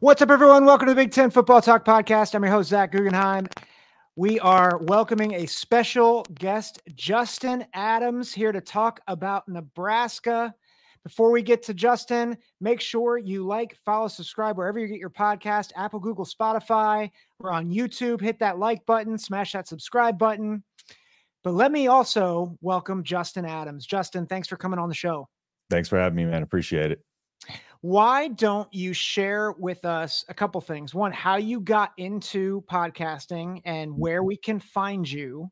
What's up, everyone? Welcome to the Big Ten Football Talk Podcast. I'm your host, Zach Guggenheim. We are welcoming a special guest, Justin Adams, here to talk about Nebraska. Before we get to Justin, make sure you like, follow, subscribe wherever you get your podcast Apple, Google, Spotify. We're on YouTube. Hit that like button, smash that subscribe button. But let me also welcome Justin Adams. Justin, thanks for coming on the show. Thanks for having me, man. Appreciate it why don't you share with us a couple things? One, how you got into podcasting and where we can find you,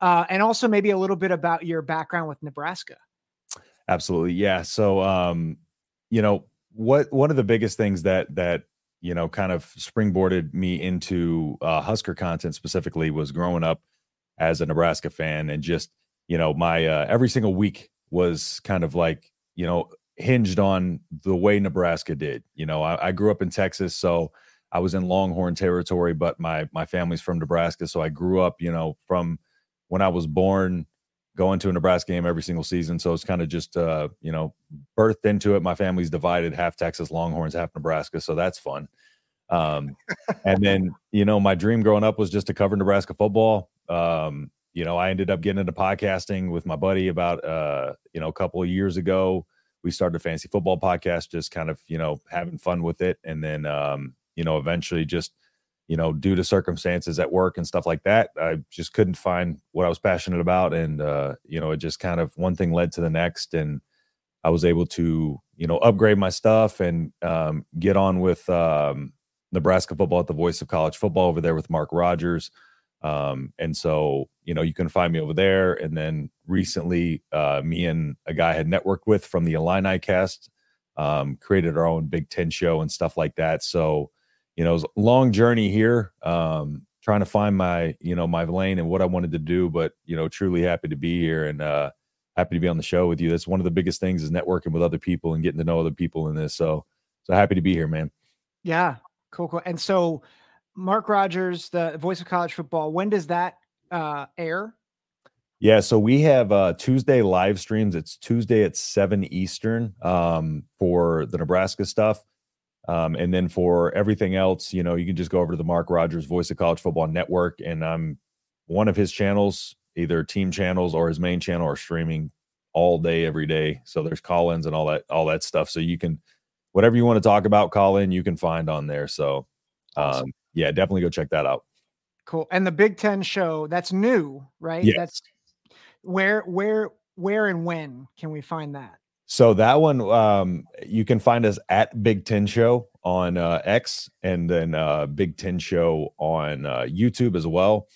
uh, and also maybe a little bit about your background with Nebraska. Absolutely, yeah. So, um, you know, what one of the biggest things that that you know kind of springboarded me into uh, Husker content specifically was growing up as a Nebraska fan and just you know my uh, every single week was kind of like you know hinged on the way Nebraska did. You know, I, I, grew up in Texas, so I was in Longhorn territory, but my my family's from Nebraska, so I grew up, you know, from when I was born, going to a Nebraska game every single season. So it's kind of just, uh, you know, birthed into it. My family's divided, half Texas Longhorns, half Nebraska, so that's fun. Um, and then, you know, my dream growing up was just to cover Nebraska football. Um, you know, I ended up getting into podcasting with my buddy about, uh, you know, a couple of years ago we started a fantasy football podcast, just kind of, you know, having fun with it. And then, um, you know, eventually just, you know, due to circumstances at work and stuff like that, I just couldn't find what I was passionate about. And, uh, you know, it just kind of one thing led to the next. And I was able to, you know, upgrade my stuff and um, get on with um, Nebraska football at the voice of college football over there with Mark Rogers. Um, and so, you know, you can find me over there. And then recently, uh, me and a guy I had networked with from the Illini cast um, created our own Big Ten show and stuff like that. So, you know, it was a long journey here, um, trying to find my, you know, my lane and what I wanted to do. But, you know, truly happy to be here and uh, happy to be on the show with you. That's one of the biggest things is networking with other people and getting to know other people in this. So, so happy to be here, man. Yeah, cool, cool. And so, Mark Rogers, the voice of college football. When does that uh, air? Yeah, so we have uh, Tuesday live streams. It's Tuesday at seven Eastern um, for the Nebraska stuff, um, and then for everything else, you know, you can just go over to the Mark Rogers Voice of College Football Network, and I'm one of his channels, either team channels or his main channel, are streaming all day, every day. So there's call-ins and all that, all that stuff. So you can, whatever you want to talk about, call in. You can find on there. So um, yeah, definitely go check that out. Cool. And the Big Ten show, that's new, right? Yes. That's where, where, where, and when can we find that? So that one, um, you can find us at Big Ten Show on uh, X, and then uh, Big Ten Show on uh, YouTube as well.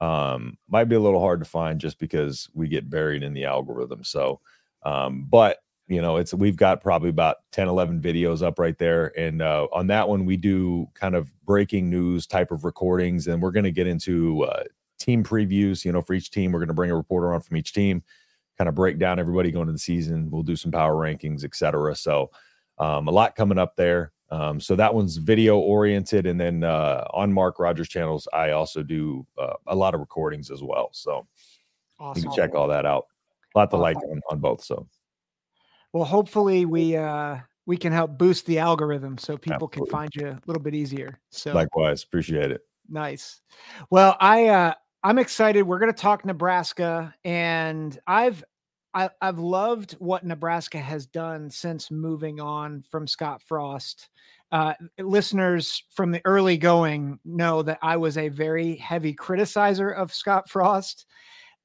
Um, might be a little hard to find just because we get buried in the algorithm. So, um, but you know it's we've got probably about 10 11 videos up right there. And uh, on that one we do kind of breaking news type of recordings and we're going to get into uh, team previews. You know for each team we're going to bring a reporter on from each team kind of break down everybody going to the season. We'll do some power rankings etc so um, a lot coming up there. Um, so that one's video oriented and then uh, on mark rogers channels i also do uh, a lot of recordings as well. So awesome. you can check all that out. A lot to like on, on both so well, hopefully we uh we can help boost the algorithm so people Absolutely. can find you a little bit easier. So likewise, appreciate it. Nice. Well, I uh I'm excited. We're going to talk Nebraska and I've I, I've loved what Nebraska has done since moving on from Scott Frost. Uh, listeners from the early going know that I was a very heavy criticizer of Scott Frost,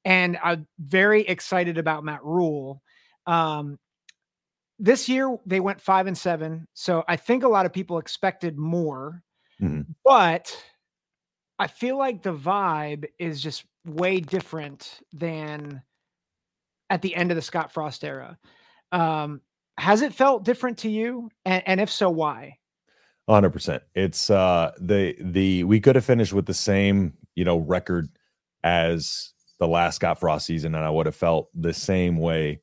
and I'm very excited about Matt Rhule. Um, this year they went five and seven, so I think a lot of people expected more, mm-hmm. but I feel like the vibe is just way different than at the end of the Scott Frost era. Um, has it felt different to you? And, and if so, why? Hundred percent. It's uh the the we could have finished with the same you know record as the last Scott Frost season, and I would have felt the same way.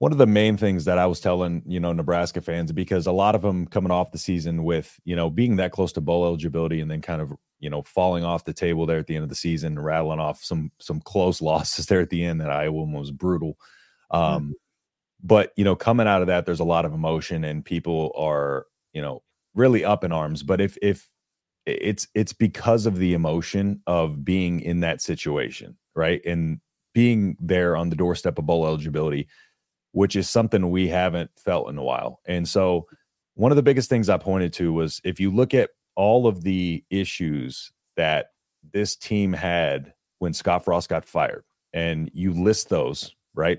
One of the main things that I was telling you know Nebraska fans because a lot of them coming off the season with you know being that close to bowl eligibility and then kind of you know falling off the table there at the end of the season, rattling off some some close losses there at the end that Iowa was brutal. Um, mm-hmm. But you know, coming out of that, there's a lot of emotion, and people are you know really up in arms. But if if it's it's because of the emotion of being in that situation, right, and being there on the doorstep of bowl eligibility, which is something we haven't felt in a while. And so, one of the biggest things I pointed to was if you look at all of the issues that this team had when Scott Frost got fired, and you list those, right?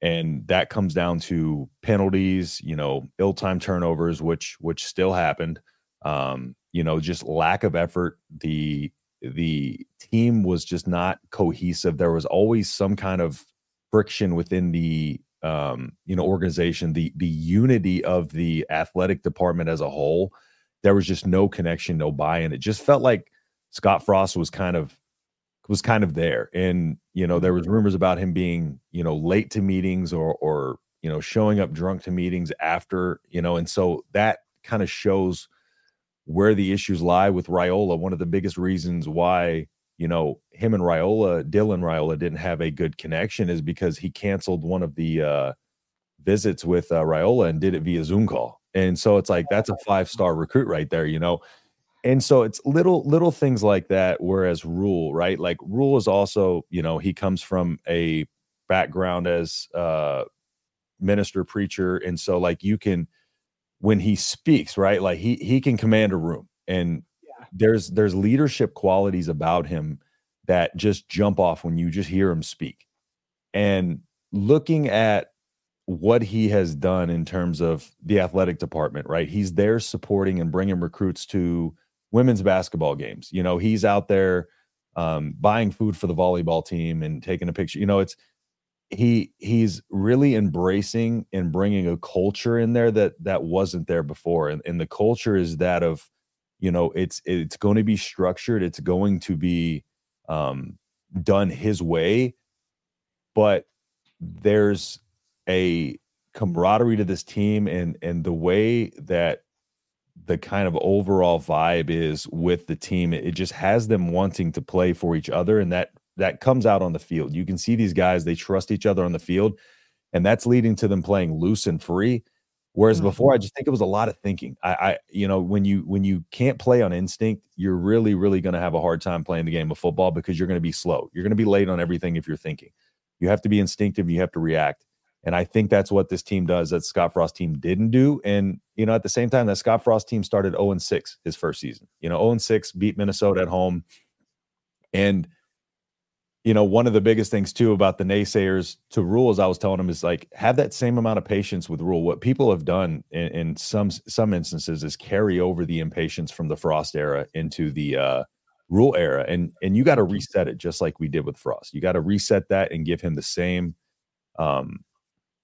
And that comes down to penalties, you know, ill-time turnovers, which which still happened. Um, you know, just lack of effort. The the team was just not cohesive. There was always some kind of friction within the um, you know organization. The the unity of the athletic department as a whole there was just no connection, no buy-in. It just felt like Scott Frost was kind of was kind of there. And, you know, there was mm-hmm. rumors about him being, you know, late to meetings or or, you know, showing up drunk to meetings after, you know, and so that kind of shows where the issues lie with Raiola. One of the biggest reasons why, you know, him and Raiola, Dylan Raiola didn't have a good connection is because he canceled one of the uh visits with uh, Raiola and did it via Zoom call. And so it's like that's a five star recruit right there, you know. And so it's little little things like that. Whereas Rhule, right? Like Rhule is also, you know, he comes from a background as uh minister preacher, and so like you can when he speaks, right? Like he he can command a room, and. There's there's leadership qualities about him that just jump off when you just hear him speak. And looking at what he has done in terms of the athletic department, right? He's there supporting and bringing recruits to women's basketball games. You know, he's out there um, buying food for the volleyball team and taking a picture. You know, it's he he's really embracing and bringing a culture in there that that wasn't there before, and and the culture is that of, you know, it's it's going to be structured. It's going to be um, done his way, but there's a camaraderie to this team and and the way that the kind of overall vibe is with the team it just has them wanting to play for each other and that that comes out on the field you can see these guys they trust each other on the field and that's leading to them playing loose and free whereas mm-hmm. before i just think it was a lot of thinking I, I you know when you when you can't play on instinct you're really really going to have a hard time playing the game of football because you're going to be slow you're going to be late on everything if you're thinking you have to be instinctive you have to react and I think that's what this team does that Scott Frost team didn't do. And, you know, at the same time, that Scott Frost team started 0 6 his first season. You know, 0 6, beat Minnesota at home. And, you know, one of the biggest things too about the naysayers to Rhule's, I was telling them is like have that same amount of patience with Rhule. What people have done in, in some some instances is carry over the impatience from the Frost era into the uh Rhule era. And and you got to reset it just like we did with Frost. You got to reset that and give him the same um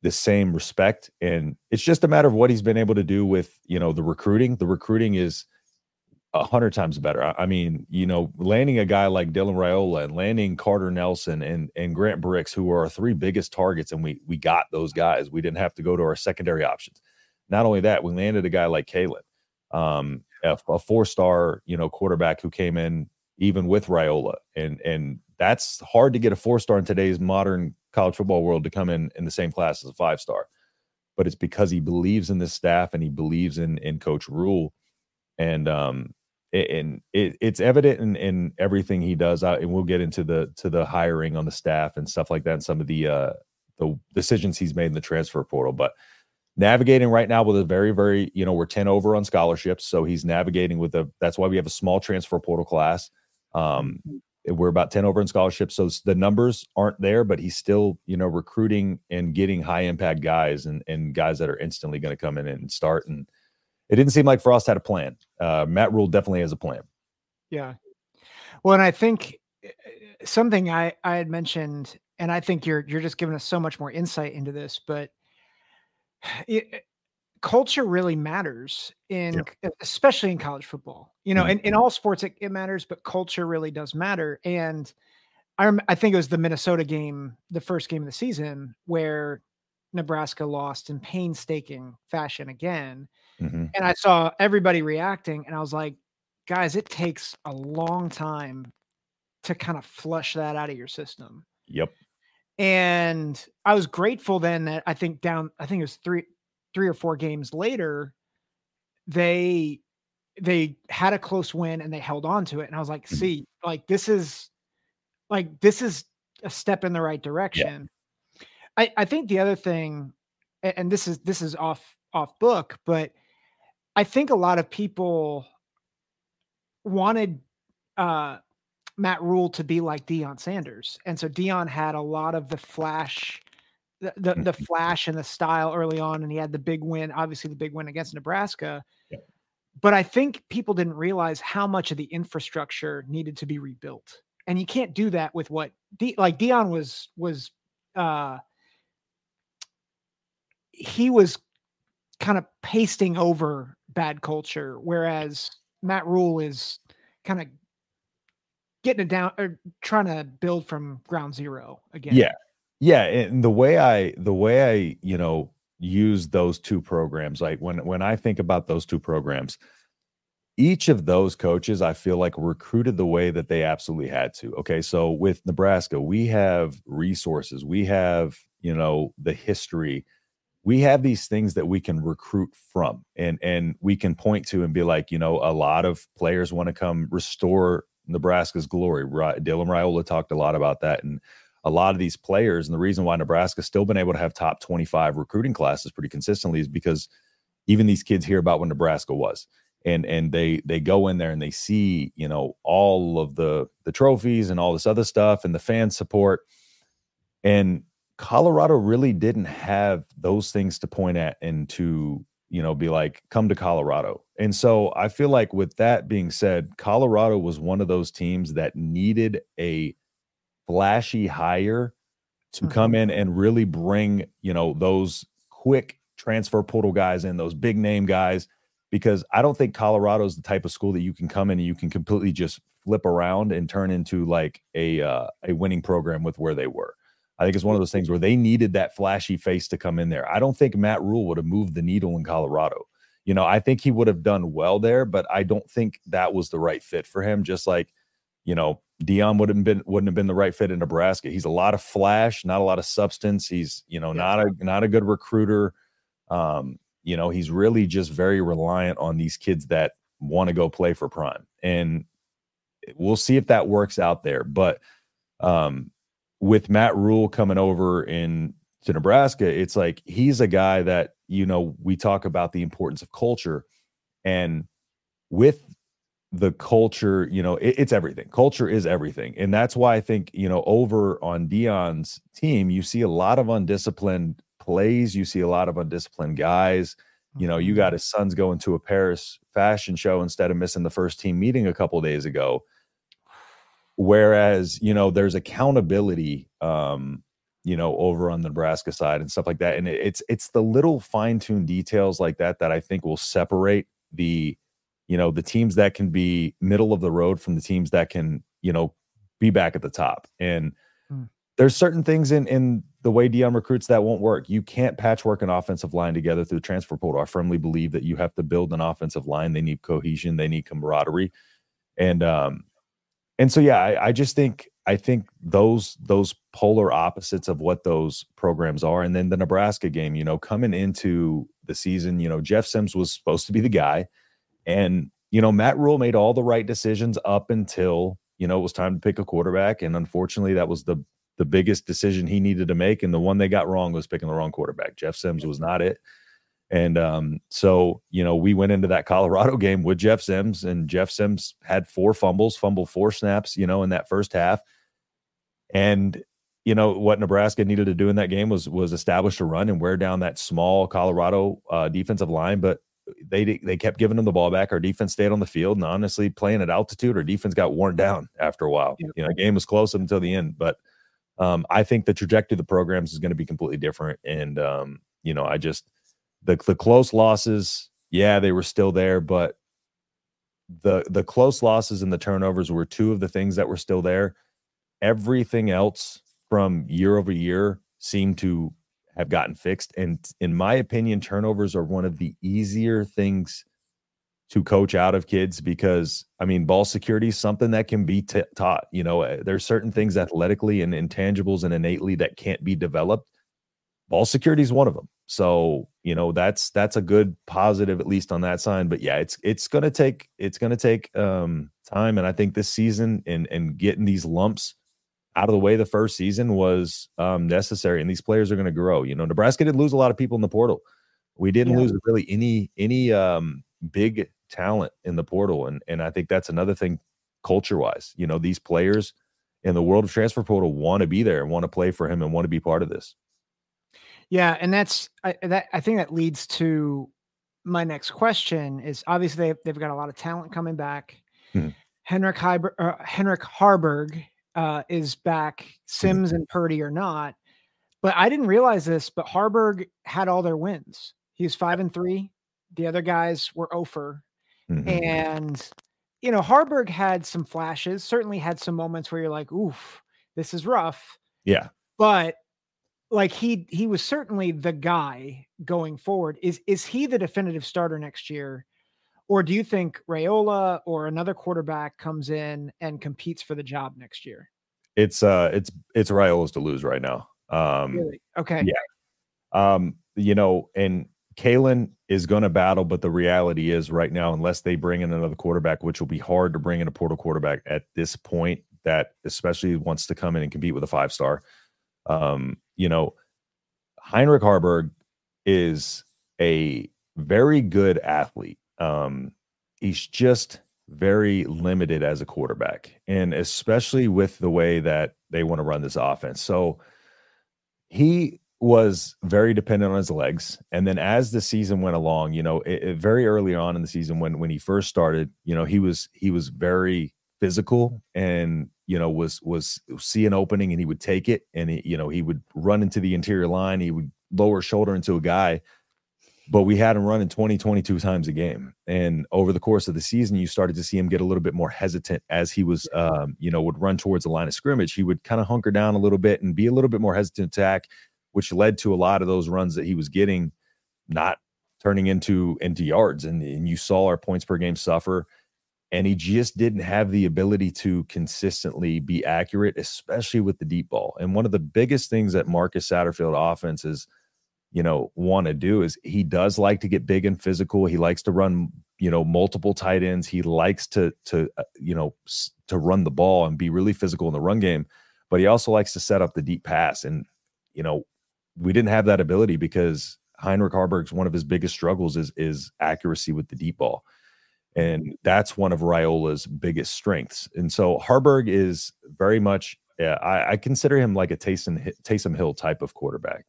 the same respect and it's just a matter of what he's been able to do with you know the recruiting the recruiting is a hundred times better. I, I, mean you know landing a guy like dylan raiola and landing carter nelson and and grant brix who are our three biggest targets and we we got those guys. We didn't have to go to our secondary options. Not only that we landed a guy like Kaelin, um a, a four star you know quarterback who came in even with raiola. And and that's hard to get a four star in today's modern college football world to come in in the same class as a five star, but it's because he believes in this staff and he believes in in Coach Rhule, and um, and it, it's evident in, in everything he does. and we'll get into the to the hiring on the staff and stuff like that, and some of the uh the decisions he's made in the transfer portal. But navigating right now with a very, very, you know, we're 10 over on scholarships. So he's navigating with a that's why we have a small transfer portal class. Um, we're about 10 over in scholarships. So the numbers aren't there, but he's still, you know, recruiting and getting high impact guys and, and guys that are instantly going to come in and start. And it didn't seem like Frost had a plan. Uh, Matt Rhule definitely has a plan. Yeah. Well, and I think eh, something I, I had mentioned, and I think you're, you're just giving us so much more insight into this, but it, culture really matters in yeah. especially in college football you know mm-hmm. in, in all sports it, it, matters but culture really does matter and I, I think it was the minnesota game the first game of the season where nebraska lost in painstaking fashion again mm-hmm. and i saw everybody reacting and i was like guys it takes a long time to kind of flush that out of your system yep and i was grateful then that i think down i think it was three three or four games later, they they had a close win and they held on to it. And I was like, mm-hmm. see, like this is like this is a step in the right direction. Yeah. I, I think the other thing, and this is this is off off book, but I think a lot of people wanted uh Matt Rhule to be like Deion Sanders. And so Deion had a lot of the flash the the, the mm-hmm. flash and the style early on, and he had the big win, obviously the big win against Nebraska. But I think people didn't realize how much of the infrastructure needed to be rebuilt, and you can't do that with what De- like Deion was was uh he was kind of pasting over bad culture, whereas Matt Rhule is kind of getting it down or trying to build from ground zero again. Yeah, yeah, and the way I the way I, you know, use those two programs, like when when I think about those two programs, each of those coaches I feel like recruited the way that they absolutely had to. Okay, so with Nebraska, we have resources, we have, you know, the history. We have these things that we can recruit from and and we can point to and be like, you know, a lot of players want to come restore Nebraska's glory. Dylan Raiola talked a lot about that and a lot of these players. And the reason why Nebraska's still been able to have top 25 recruiting classes pretty consistently is because even these kids hear about what Nebraska was. And and they they go in there and they see, you know, all of the the trophies and all this other stuff and the fan support. And Colorado really didn't have those things to point at and to, you know, be like, come to Colorado. And so I feel like with that being said, Colorado was one of those teams that needed a flashy hire to mm-hmm. come in and really bring, you know, those quick transfer portal guys in, those big name guys, because I don't think Colorado is the type of school that you can come in and you can completely just flip around and turn into like a uh, a winning program with where they were. I think it's one of those things where they needed that flashy face to come in there. I don't think Matt Rhule would have moved the needle in Colorado. You know, I think he would have done well there, but I don't think that was the right fit for him. Just like, you know, Deion wouldn't been wouldn't have been the right fit in Nebraska. He's a lot of flash, not a lot of substance. He's you know not a not a good recruiter. Um, you know he's really just very reliant on these kids that want to go play for Prime, and we'll see if that works out there. But um, with Matt Rhule coming over in to Nebraska, it's like he's a guy that you know we talk about the importance of culture, and with the culture, you know, it, it's everything. Culture is everything. And that's why I think, you know, over on Deion's team, you see a lot of undisciplined plays. You see a lot of undisciplined guys. You know, you got mm-hmm. his sons going to a Paris fashion show instead of missing the first team meeting a couple days ago. Whereas, you know, there's accountability, um, you know, over on the Nebraska side and stuff like that. And it's it's the little fine-tuned details like that that I think will separate the you know the teams that can be middle of the road from the teams that can you know be back at the top and hmm. there's certain things in in the way Deion recruits that won't work. You can't patchwork an offensive line together through the transfer portal. I firmly believe that you have to build an offensive line. They need cohesion. They need camaraderie, and um, and so yeah, I, I just think I think those those polar opposites of what those programs are, and then the Nebraska game. You know, coming into the season, you know, Jeff Sims was supposed to be the guy. And, you know, Matt Rhule made all the right decisions up until, you know, it was time to pick a quarterback. And unfortunately, that was the the biggest decision he needed to make, and the one they got wrong was picking the wrong quarterback. Jeff Sims was not it. And um, so, you know, we went into that Colorado game with Jeff Sims, and Jeff Sims had four fumbles, fumbled four snaps, you know, in that first half. And you know what Nebraska needed to do in that game was was establish a run and wear down that small Colorado uh, defensive line, but they they kept giving them the ball back. Our defense stayed on the field, and honestly, playing at altitude, our defense got worn down after a while. You know, game was close until the end, but um, I think the trajectory of the programs is going to be completely different. And um, you know, I just the the close losses, yeah, they were still there, but the the close losses and the turnovers were two of the things that were still there. Everything else from year over year seemed to have gotten fixed. And in my opinion, turnovers are one of the easier things to coach out of kids because I mean, ball security is something that can be t- taught. You know, eh, there's certain things athletically and intangibles and innately that can't be developed. Ball security is one of them. So, you know, that's that's a good positive at least on that side. But yeah, it's it's gonna take it's gonna take um time. And I think this season and and getting these lumps out of the way the first season was um, necessary, and these players are going to grow. You know, Nebraska didn't lose a lot of people in the portal. We didn't yeah. lose really any any um, big talent in the portal, and and I think that's another thing culture wise. You know, these players in the world of transfer portal want to be there and want to play for him and want to be part of this. Yeah, and that's I, that I think that leads to my next question is obviously they've, they've got a lot of talent coming back. Hmm. Henrik Heiber, uh, Henrik Haarberg uh, is back, mm-hmm. Sims and Purdy or not. But I didn't realize this, but Haarberg had all their wins. He was five and three. The other guys were over. Mm-hmm. And, you know, Haarberg had some flashes, certainly had some moments where you're like, oof, this is rough. Yeah. But like he he was certainly the guy going forward. Is is he the definitive starter next year? Or do you think Raiola or another quarterback comes in and competes for the job next year? It's uh it's it's Raiola's to lose right now. Um really? Okay. Yeah. Um, you know, and Kaelin is going to battle, but the reality is right now, unless they bring in another quarterback, which will be hard to bring in a portal quarterback at this point, that especially wants to come in and compete with a five star. Um, you know, Heinrich Haarberg is a very good athlete. Um, he's just very limited as a quarterback, and especially with the way that they want to run this offense. So he was very dependent on his legs, and then as the season went along, you know, it, it, very early on in the season when when he first started, you know, he was he was very physical and you know was was see an opening and he would take it and he, you know he would run into the interior line he would lower shoulder into a guy but we had him running 20, 22 times a game. And over the course of the season, you started to see him get a little bit more hesitant as he was, um, you know, would run towards the line of scrimmage. He would kind of hunker down a little bit and be a little bit more hesitant to attack, which led to a lot of those runs that he was getting not turning into into yards. And, and you saw our points per game suffer. And he just didn't have the ability to consistently be accurate, especially with the deep ball. And one of the biggest things that Marcus Satterfield offenses, you know, want to do is he does like to get big and physical. He likes to run, you know, multiple tight ends. He likes to to uh, you know to run the ball and be really physical in the run game, but he also likes to set up the deep pass. And you know, we didn't have that ability because Heinrich Haarberg's one of his biggest struggles is is accuracy with the deep ball. And that's one of Raiola's biggest strengths. And so Haarberg is very much, yeah, I, I consider him like a Taysom, Taysom Hill type of quarterback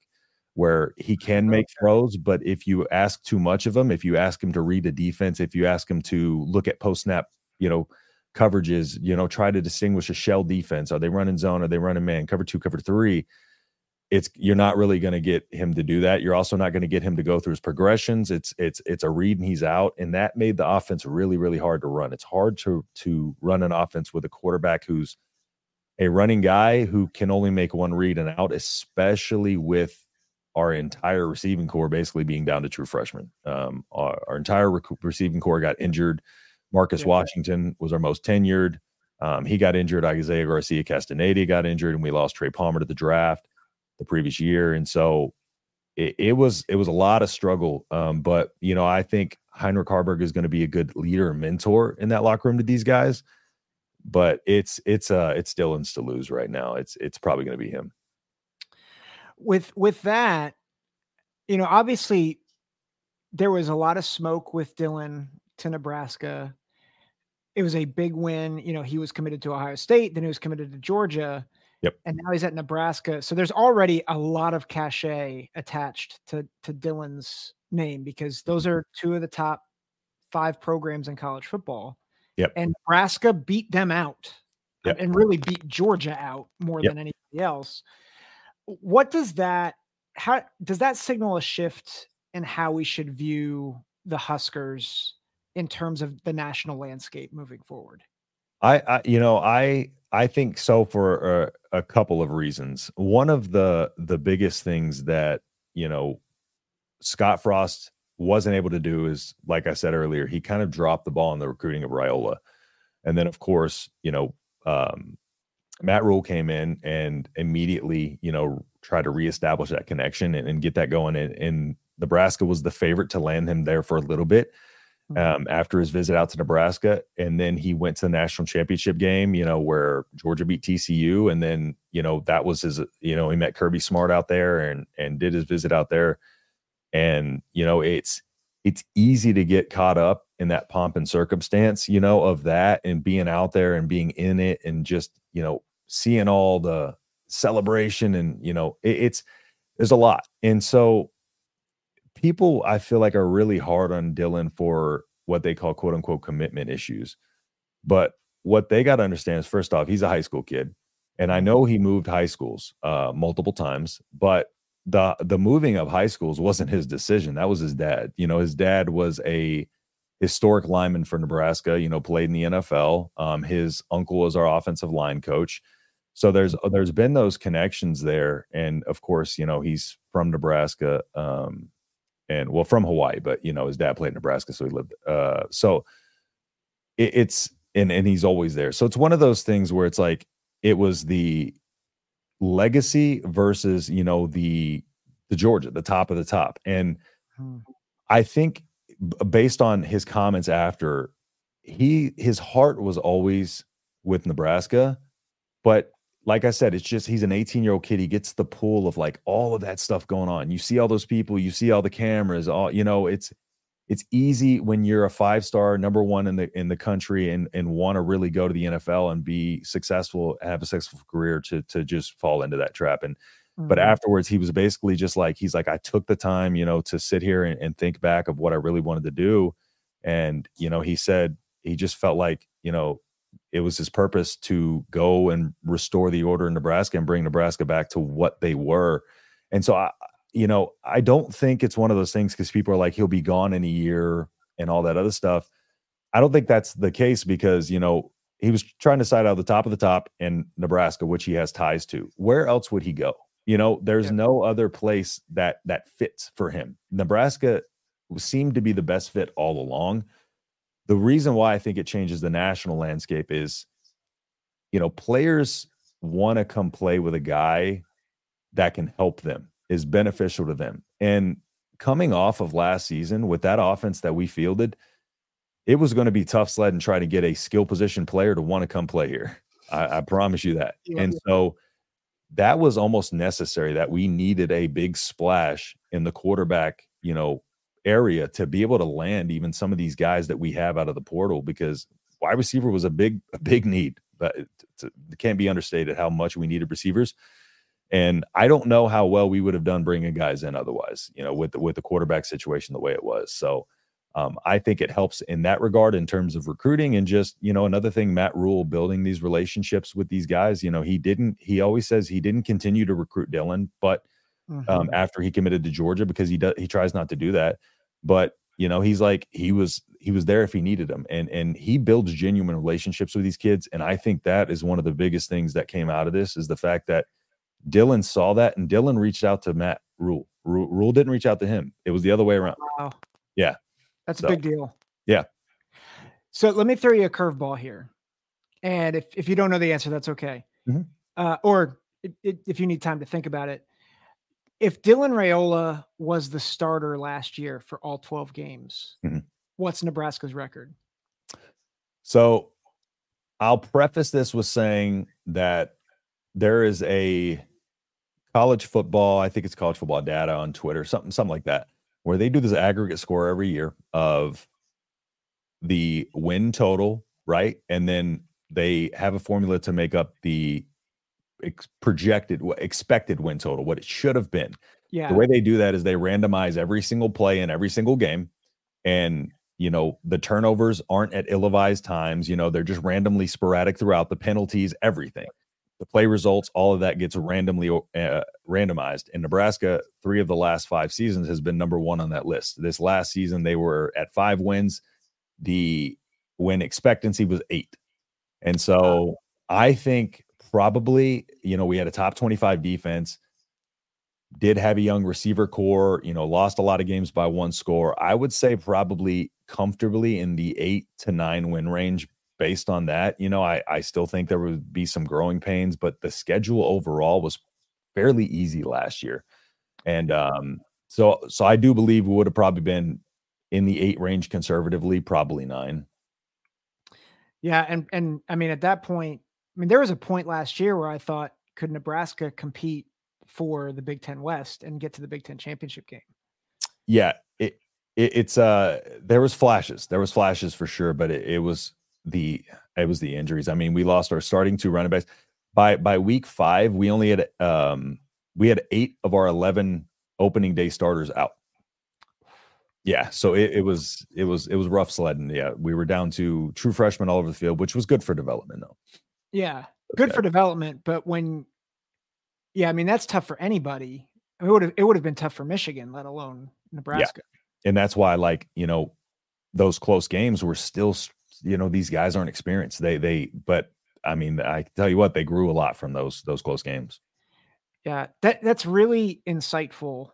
where he can make throws, but if you ask too much of him, if you ask him to read a defense, if you ask him to look at post snap, you know, coverages, you know, try to distinguish a shell defense. Are they running zone? Are they running man? Cover two, cover three. It's you're not really going to get him to do that. You're also not going to get him to go through his progressions. It's it's it's a read and he's out, and that made the offense really really hard to run. It's hard to to run an offense with a quarterback who's a running guy who can only make one read and out, especially with our entire receiving core basically being down to true freshmen. Um, our, our, entire rec- receiving core got injured. Marcus yeah. Washington was our most tenured. Um, he got injured. Isaiah Garcia Castaneda got injured, and we lost Trey Palmer to the draft the previous year. And so it, it was it was a lot of struggle. Um, but you know, I think Heinrich Haarberg is going to be a good leader and mentor in that locker room to these guys. but it's it's uh it's Dylan's to lose right now. It's it's probably going to be him. With with that, you know, obviously there was a lot of smoke with Dylan to Nebraska. It was a big win. You know, he was committed to Ohio State, then he was committed to Georgia. Yep. And now he's at Nebraska. So there's already a lot of cachet attached to to Dylan's name because those mm-hmm. are two of the top five programs in college football. Yep. And Nebraska beat them out Yep. and really beat Georgia out more Yep. than anybody else. What does that how does that signal a shift in how we should view the Huskers in terms of the national landscape moving forward? I, I you know I I think so for a, a couple of reasons. One of the the biggest things that you know Scott Frost wasn't able to do is like I said earlier, he kind of dropped the ball in the recruiting of Raiola, and then of course you know um, Matt Rhule came in and immediately you know tried to reestablish that connection and, and get that going. And, and Nebraska was the favorite to land him there for a little bit um, after his visit out to Nebraska. And then he went to the national championship game, you know, where Georgia beat TCU. And then, you know, that was his, you know, he met Kirby Smart out there and, and did his visit out there. And, you know, it's, it's easy to get caught up in that pomp and circumstance, you know, of that and being out there and being in it and just, you know, seeing all the celebration and, you know, it, it's, there's a lot. And so people I feel like are really hard on Dylan for what they call quote unquote commitment issues. But what they got to understand is first off, he's a high school kid. And I know he moved high schools uh, multiple times, but the the moving of high schools wasn't his decision. That was his dad. You know, his dad was a historic lineman for Nebraska. You know, played in the NFL. Um, his uncle was our offensive line coach. So there's there's been those connections there, and of course, you know, he's from Nebraska. Um, and well from Hawaii, but you know his dad played in Nebraska, so he lived. Uh, so it, it's and and he's always there. So it's one of those things where it's like it was the legacy versus you know the the Georgia, the top of the top, and Hmm. I think based on his comments after he his heart was always with Nebraska, but like I said, it's just he's an 18 year old kid. He gets the pull of like all of that stuff going on. You see all those people, you see all the cameras, all you know, it's it's easy when you're a five star number one in the in the country and and want to really go to the NFL and be successful, have a successful career to to just fall into that trap. And but Mhm. afterwards he was basically just like he's like, I took the time, you know, to sit here and, and think back of what I really wanted to do. And, you know, he said he just felt like, you know, it was his purpose to go and restore the order in Nebraska and bring Nebraska back to what they were. And so I, you know, I don't think it's one of those things because people are like, he'll be gone in a year and all that other stuff. I don't think that's the case because, you know, he was trying to side out the top of the top in Nebraska, which he has ties to. Where else would he go? You know, there's Yeah. no other place that that fits for him. Nebraska seemed to be the best fit all along. The reason why I think it changes the national landscape is, you know, players want to come play with a guy that can help them, is beneficial to them. And coming off of last season with that offense that we fielded, it was going to be tough sledding trying to get a skill position player to want to come play here. I, I promise you that. Yeah. And so that was almost necessary that we needed a big splash in the quarterback, you know, area to be able to land even some of these guys that we have out of the portal because wide receiver was a big a big need but it, can't be understated how much we needed receivers. And i don't know how well we would have done bringing guys in otherwise you know with the with the quarterback situation the way it was. So um, i think it helps in that regard in terms of recruiting and just you know another thing matt rhule building these relationships with these guys you know he didn't he always says he didn't continue to recruit dylan but um, Mhm. after he committed to Georgia because he does he tries not to do that. But you know, he's like he was he was there if he needed him, and and he builds genuine relationships with these kids. And I think that is one of the biggest things that came out of this is the fact that Dylan saw that, and Dylan reached out to Matt Rhule. Rhule, Rhule didn't reach out to him. It was the other way around. Wow. Yeah. That's So- a big deal. Yeah. So let me throw you a curveball here. And if, if you don't know the answer, that's okay. Mhm. Uh, or i- i- if you need time to think about it. If Dylan Raiola was the starter last year for all 12 games, Mhm. what's Nebraska's record? So I'll preface this with saying that there is a college football, I think it's college football data on Twitter, something, something like that, where they do this aggregate score every year of the win total, right? And then they have a formula to make up the ex- projected, expected win total, what it should have been. Yeah. The way they do that is they randomize every single play in every single game. And, you know, the turnovers aren't at ill advised times. You know, they're just randomly sporadic throughout the penalties, everything. The play results, all of that gets randomly uh, randomized. In Nebraska, three of the last five seasons has been number one on that list. This last season, they were at five wins. The win expectancy was eight. And so I think probably, you know, we had a top 25 defense did have a young receiver core, you know, lost a lot of games by one score. I would say probably comfortably in the eight to nine win range based on that. You know, I, I still think there would be some growing pains, but the schedule overall was fairly easy last year. And um, so so I do believe we would have probably been in the eight range conservatively, probably nine. Yeah, and and I mean at that point, I mean there was a point last year where I thought could Nebraska compete for the Big Ten West and get to the Big Ten championship game. Yeah, it, it it's uh there was flashes, there was flashes for sure, but it, it was the it was the injuries. I mean, we lost our starting two running backs by by week five. We only had um we had eight of our eleven opening day starters out. Yeah, so it, it was it was it was rough sledding. Yeah, we were down to true freshmen all over the field, which was good for development though. Yeah, good okay. for development, but when yeah, I mean that's tough for anybody. I mean, it would have it would have been tough for Michigan, let alone Nebraska. Yeah. And that's why, like you know, those close games were still, you know, these guys aren't experienced. They they, but I mean, I tell you what, they grew a lot from those those close games. Yeah, that that's really insightful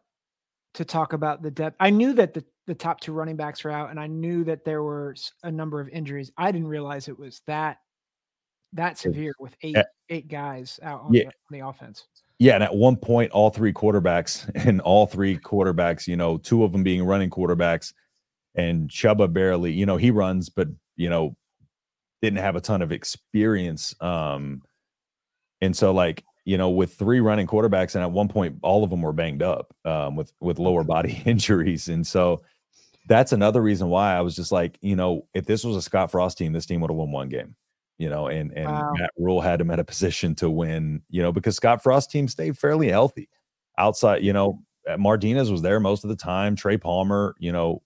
to talk about the depth. I knew that the the top two running backs were out, and I knew that there were a number of injuries. I didn't realize it was that that severe with eight eight guys out on, yeah. the, on the offense. Yeah, and at one point, all three quarterbacks and all three quarterbacks, you know, two of them being running quarterbacks, and Chubba barely, you know, he runs, but you know, didn't have a ton of experience. Um, and so like you know, with three running quarterbacks, and at one point, all of them were banged up um, with with lower body injuries, and so that's another reason why I was just like, you know, if this was a Scott Frost team, this team would have won one game you know, and and wow. Matt Rhule had him at a position to win, you know, because Scott Frost team stayed fairly healthy. Outside, you know, Martinez was there most of the time. Trey Palmer, you know,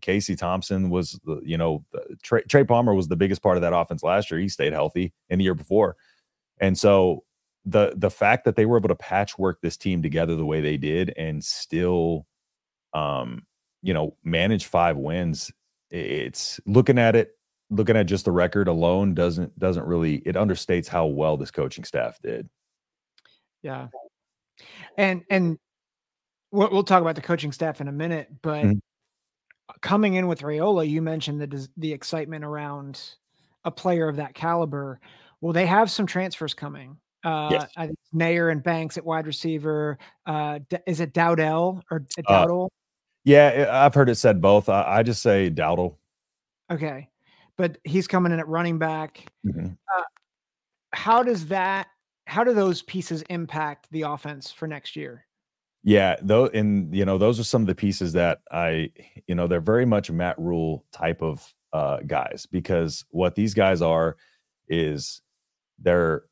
Casey Thompson was, the, you know, Trey, Trey Palmer was the biggest part of that offense last year. He stayed healthy in the year before, and so the the fact that they were able to patchwork this team together the way they did and still, um, you know, manage five wins. It's looking at it looking at just the record alone doesn't doesn't really it understates how well this coaching staff did. Yeah, and and we'll, we'll talk about the coaching staff in a minute, but mm-hmm. coming in with Raiola, you mentioned the the excitement around a player of that caliber. Well, they have some transfers coming. Uh, yes. I think Neyor and Banks at wide receiver. Uh, is it Dowdell or uh, Dowdle? Uh, yeah, I've heard it said both. I, I just say Dowdle. Okay but he's coming in at running back. Mm-hmm. Uh, how does that? How do those pieces impact the offense for next year? Yeah, though, and you know, those are some of the pieces that I, you know, they're very much Matt Rhule type of uh, guys because what these guys are is they're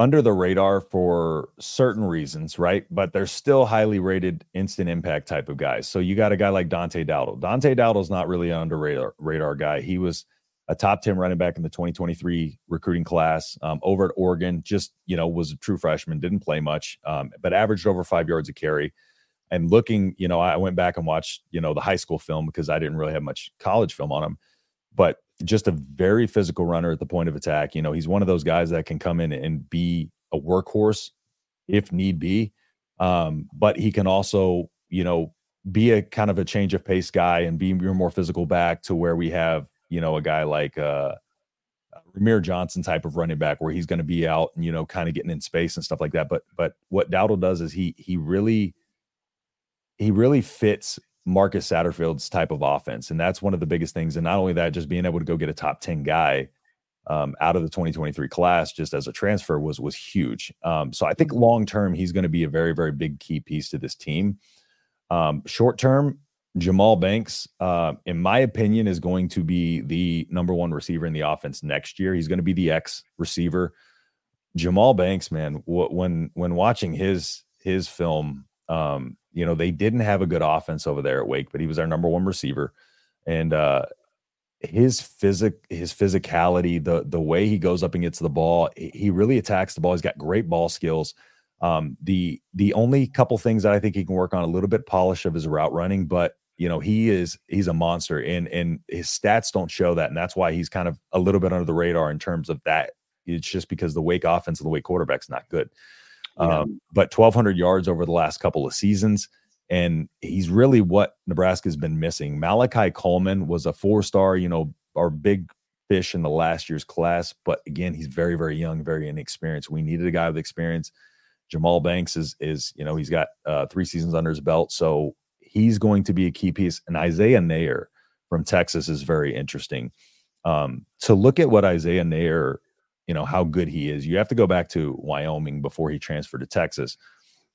under the radar for certain reasons, right? But they're still highly rated instant impact type of guys. So you got a guy like Dante Dowdle. Dante Dowdle's not really an under radar, radar guy. He was a top 10 running back in the 2023 recruiting class um, over at Oregon. Just, you know, was a true freshman, didn't play much, um, but averaged over five yards a carry. And looking, you know, I went back and watched, you know, the high school film because I didn't really have much college film on him, but just a very physical runner at the point of attack. You know, he's one of those guys that can come in and be a workhorse if need be. Um, but he can also, you know, be a kind of a change of pace guy and be your more physical back to where we have you know, a guy like uh, Rahmir Johnson type of running back where he's going to be out and you know kind of getting in space and stuff like that. But but what Dowdle does is he he really he really fits Marcus Satterfield's type of offense, and that's one of the biggest things. And not only that, just being able to go get a top ten guy um, out of the 2023 class just as a transfer was was huge. Um, so I think long term he's going to be a very very big key piece to this team. Um, short term, Jahmal Banks, uh, in my opinion, is going to be the number one receiver in the offense next year. He's going to be the X receiver. Jahmal Banks, man, wh- when when watching his his film, um, you know they didn't have a good offense over there at Wake, but he was our number one receiver, and uh, his physic his physicality, the the way he goes up and gets the ball, he he really attacks the ball. He's got great ball skills. Um, the the only couple things that I think he can work on a little bit polish of his route running, but you know he is he's a monster, and and his stats don't show that, and that's why he's kind of a little bit under the radar in terms of that. It's just because the Wake offense and the Wake quarterback's not good. Yeah. Um, but 1,200 yards over the last couple of seasons, and he's really what Nebraska's been missing. Malachi Coleman was a four star, you know, our big fish in the last year's class, but again, he's very, very young, very inexperienced. We needed a guy with experience. Jahmal Banks is is you know he's got uh, three seasons under his belt, so he's going to be a key piece. And Isaiah Neyor from Texas is very interesting. Um, to look at what Isaiah Neyor, you know how good he is, you have to go back to Wyoming before he transferred to Texas.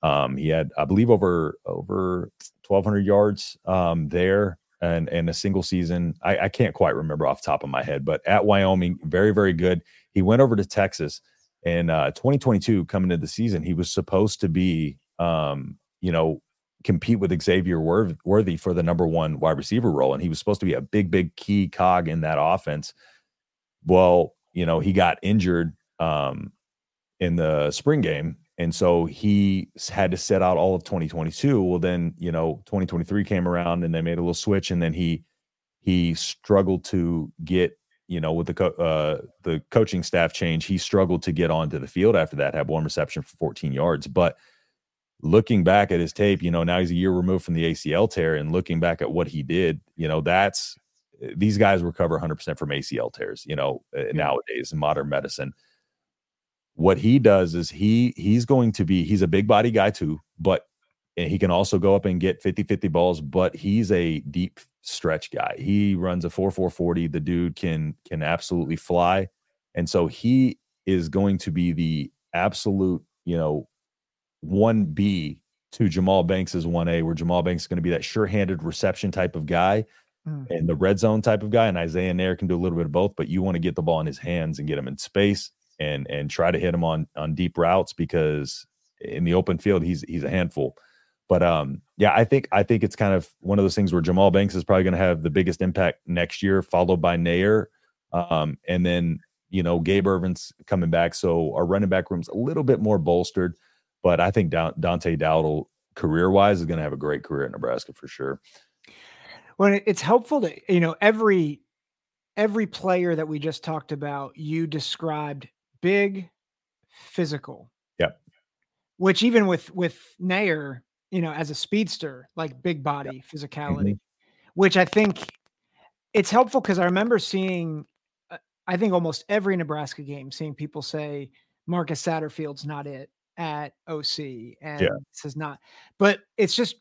Um, he had, I believe, over over 1,200 yards um, there, and and a single season. I, I can't quite remember off top of my head, but at Wyoming, very very good. He went over to Texas in uh, 2022, coming into the season, he was supposed to be, um, you know, compete with Xavier Worthy for the number one wide receiver role, and he was supposed to be a big, big key cog in that offense. Well, you know, he got injured um, in the spring game, and so he had to set out all of 2022. Well, then you know, 2023 came around, and they made a little switch, and then he he struggled to get you know, with the co- uh, the coaching staff change, he struggled to get onto the field after that. Had one reception for 14 yards, but looking back at his tape, you know, now he's a year removed from the ACL tear, and looking back at what he did, you know, that's these guys recover 100% from ACL tears. You know, uh, nowadays in modern medicine, what he does is he he's going to be he's a big body guy too, but and he can also go up and get 50 50 balls, but he's a deep stretch guy. He runs a 4 4 40. The dude can can absolutely fly. And so he is going to be the absolute, you know, 1B to Jahmal Banks's 1A, where Jahmal Banks is going to be that sure-handed reception type of guy Mm. and the red zone type of guy. And Isaiah Neyor can do a little bit of both, but you want to get the ball in his hands and get him in space and and try to hit him on on deep routes because in the open field he's he's a handful. But um, yeah, I think I think it's kind of one of those things where Jahmal Banks is probably going to have the biggest impact next year, followed by Neyor, um, and then you know Gabe Ervin's coming back, so our running back room's a little bit more bolstered. But I think Dante Dowdell, career wise, is going to have a great career at Nebraska for sure. Well, it's helpful to you know every every player that we just talked about. You described big, physical. Yep. Which even with with Neyor, you know, as a speedster, like big body physicality, which I think it's helpful because I remember seeing, uh, I think almost every Nebraska game, seeing people say Marcus Satterfield's not it at OC, and this is not. But it's just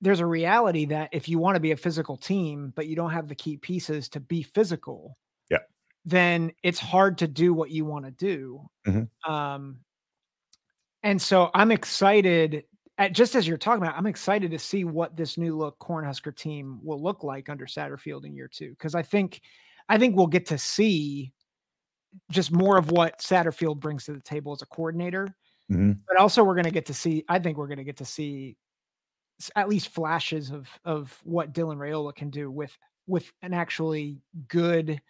there's a reality that if you want to be a physical team, but you don't have the key pieces to be physical, Yeah. then it's hard to do what you want to do. Mhm. Um, and so I'm excited. At, just as you're talking about, I'm excited to see what this new look Cornhusker team will look like under Satterfield in year two. Because I think, I think we'll get to see just more of what Satterfield brings to the table as a coordinator. Mhm. But also, we're going to get to see. I think we're going to get to see at least flashes of of what Dylan Raiola can do with with an actually good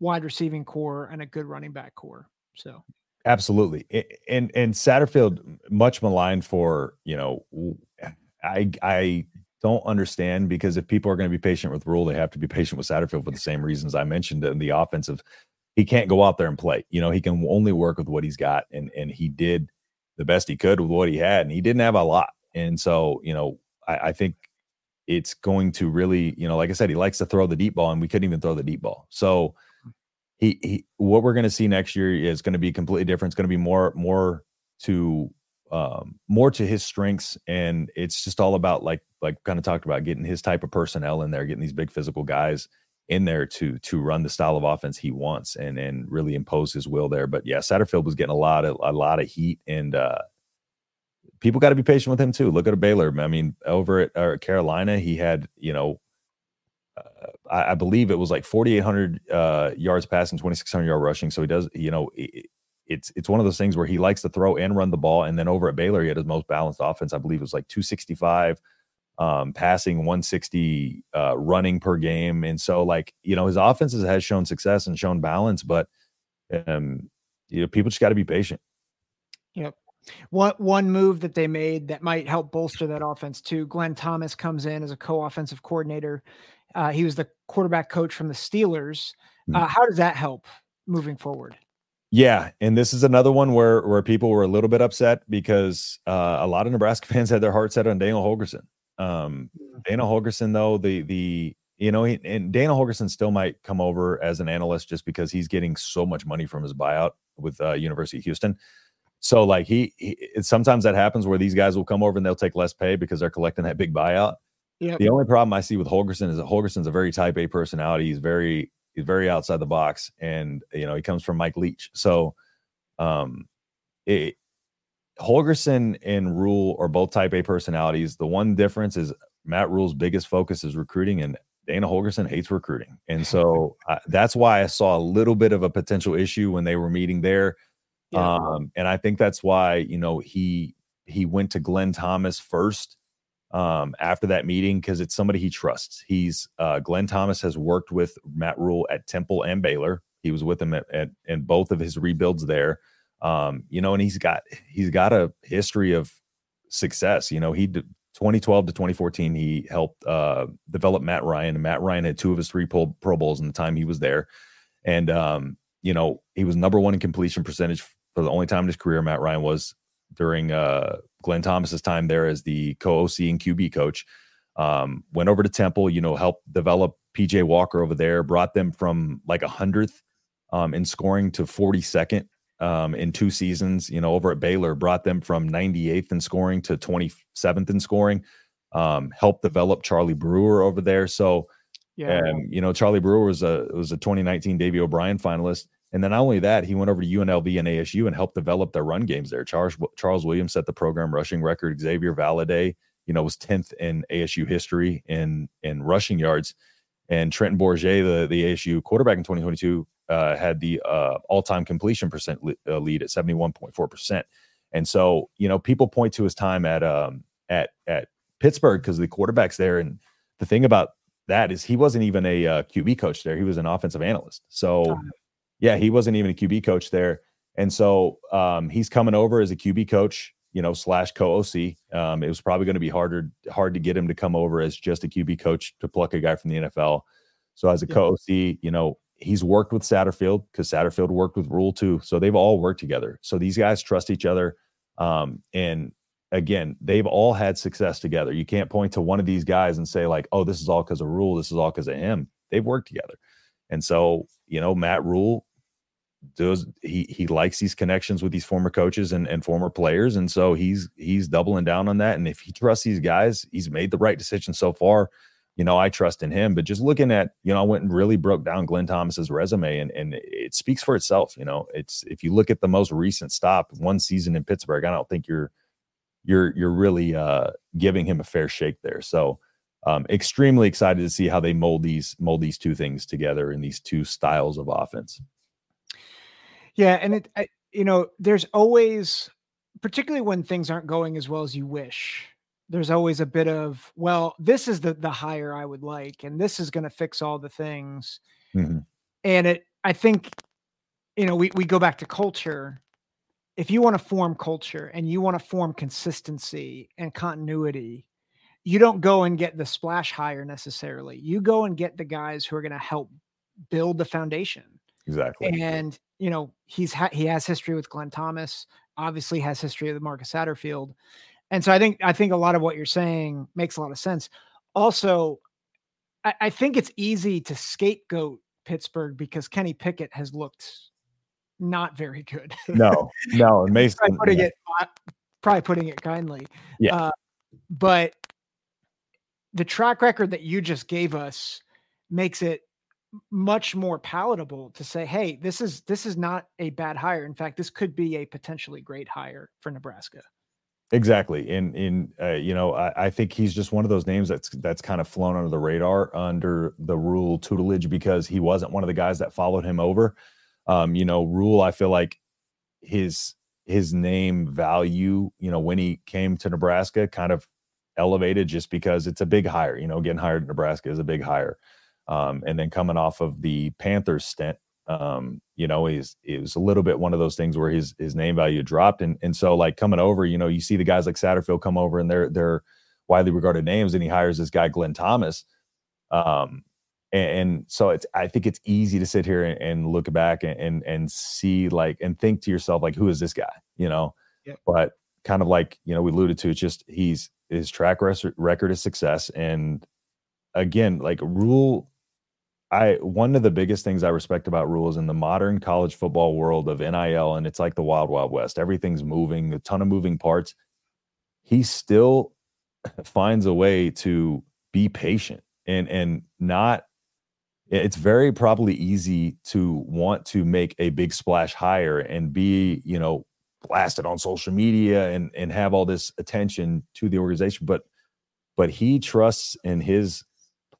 wide receiving core and a good running back core. So Absolutely. And and Satterfield much maligned for, you know, I I don't understand because if people are going to be patient with Rhule, they have to be patient with Satterfield for the same reasons I mentioned in the offensive. He can't go out there and play. You know, he can only work with what he's got and and he did the best he could with what he had and he didn't have a lot. And so, you know, I, I think it's going to really, you know, like I said, he likes to throw the deep ball and we couldn't even throw the deep ball. So he, he what we're going to see next year is going to be completely different. It's going to be more more to um more to his strengths and it's just all about like like kind of talked about getting his type of personnel in there, getting these big physical guys in there to to run the style of offense he wants and and really impose his will there. But yeah, Satterfield was getting a lot of a lot of heat and uh people got to be patient with him too. Look at a Baylor. I mean, over at uh, Carolina, he had you know, uh, I, I, believe it was like 4,800 uh, yards passing, 2,600 yard rushing. So he does, you know, it, it's it's one of those things where he likes to throw and run the ball. And then over at Baylor, he had his most balanced offense. I believe it was like 265 um, passing, 160 uh, running per game. And so, like you know, his offenses has shown success and shown balance, but um, you know, people just got to be patient. Yep. What one move that they made that might help bolster that offense too? Glenn Thomas comes in as a co-offensive coordinator. Uh, he was the quarterback coach from the Steelers. Uh, mm. how does that help moving forward? Yeah, and this is another one where where people were a little bit upset because uh, a lot of Nebraska fans had their heart set on Daniel Holgorsen. Um. Dana Holgorsen, though the the you know, he, and Dana Holgorsen still might come over as an analyst just because he's getting so much money from his buyout with uh, University of Houston. So like he, he sometimes that happens where these guys will come over and they'll take less pay because they're collecting that big buyout. Yeah. The only problem I see with Holgorsen is that Holgorsen's a very type A personality. He's very he's very outside the box, and you know he comes from Mike Leach. So, um, it, Holgorsen and Rhule are both type A personalities. The one difference is Matt Rhule's biggest focus is recruiting, and Dana Holgorsen hates recruiting, and so uh, that's why I saw a little bit of a potential issue when they were meeting there. Yeah. Um, and I think that's why, you know, he he went to Glenn Thomas first um, after that meeting because it's somebody he trusts. He's uh, Glenn Thomas has worked with Matt Rhule at Temple and Baylor. He was with him at, at in both of his rebuilds there. Um, you know, and he's got he's got a history of success. You know, he 2012 to 2014 he helped uh, develop Matt Ryan. And Matt Ryan had two of his three Pro, Pro Bowls in the time he was there, and um, you know he was number one in completion percentage for the only time in his career, Matt Ryan was during uh, Glenn Thomas's time there as the co-OC and QB coach. Um, went over to Temple, you know, helped develop PJ Walker over there, brought them from like a hundredth um, in scoring to 42nd um, in two seasons. You know, over at Baylor, brought them from 98th in scoring to 27th in scoring. Um, helped develop Charlie Brewer over there. So, yeah, um, you know, Charlie Brewer was a was a 2019 Davy O'Brien finalist. And then not only that, he went over to UNLV and ASU and helped develop their run games there. Charles Charles Williams set the program rushing record. Xavier Valladay, you know, was 10th in ASU history in in rushing yards. And Trenton Bourguet, the, the ASU quarterback in 2022, uh, had the uh, all-time completion percent uh, lead at 71.4%. And so, you know, people point to his time at um at at Pittsburgh because the quarterbacks there. And the thing about that is he wasn't even a uh, QB coach there. He was an offensive analyst. So yeah, he wasn't even a QB coach there. And so um, he's coming over as a QB coach, you know, slash co OC. Um, it was probably going to be harder hard to get him to come over as just a QB coach to pluck a guy from the NFL. So as a yeah. co OC, you know, he's worked with Satterfield because Satterfield worked with Rhule too. So they've all worked together. So these guys trust each other. Um, and again, they've all had success together. You can't point to one of these guys and say like, "Oh, this is all because of Rhule. This is all because of him." They've worked together. And so, you know, Matt Rhule does he he likes these connections with these former coaches and, and former players. And so he's he's doubling down on that. And if he trusts these guys, he's made the right decision so far. You know, I trust in him. But just looking at, you know, I went and really broke down Glenn Thomas's resume and, and it speaks for itself. You know, it's if you look at the most recent stop, one season in Pittsburgh, I don't think you're you're you're really uh giving him a fair shake there. So um, extremely excited to see how they mold these mold these two things together in these two styles of offense. Yeah, and it, I, you know, there's always, particularly when things aren't going as well as you wish. There's always a bit of, well, this is the the hire I would like, and this is going to fix all the things. Mm-hmm. And it, I think, you know, we we go back to culture. If you want to form culture and you want to form consistency and continuity, you don't go and get the splash hire necessarily. You go and get the guys who are going to help build the foundation. Exactly. And you know he's ha- he has history with Glenn Thomas, obviously has history with Marcus Satterfield, and so I think I think a lot of what you're saying makes a lot of sense. Also, I, I think it's easy to scapegoat Pittsburgh because Kenny Pickett has looked not very good. no, no, Mason probably putting yeah. it probably putting it kindly. Yeah, uh, but the track record that you just gave us makes it much more palatable to say, hey, this is this is not a bad hire. In fact, this could be a potentially great hire for Nebraska. Exactly. In in uh, you know, I, I, think he's just one of those names that's that's kind of flown under the radar under the Rhule tutelage because he wasn't one of the guys that followed him over. Um, you know, Rhule, I feel like his his name value, you know, when he came to Nebraska kind of elevated just because it's a big hire. You know, getting hired in Nebraska is a big hire. Um, and then coming off of the Panthers stint, um, you know, he's it was a little bit one of those things where his his name value dropped. And and so like coming over, you know, you see the guys like Satterfield come over and they're they're widely regarded names, and he hires this guy Glenn Thomas. Um, and, and so it's I think it's easy to sit here and, and look back and, and, and see like and think to yourself like who is this guy, you know? yeah. But kind of like you know we alluded to, it's just he's his track record is success and again like Rhule I one of the biggest things I respect about Rhule's in the modern college football world of NIL, and it's like the wild, wild west. Everything's moving, a ton of moving parts. He still finds a way to be patient and and not. It's very probably easy to want to make a big splash hire and be, you know, blasted on social media and and have all this attention to the organization, but but he trusts in his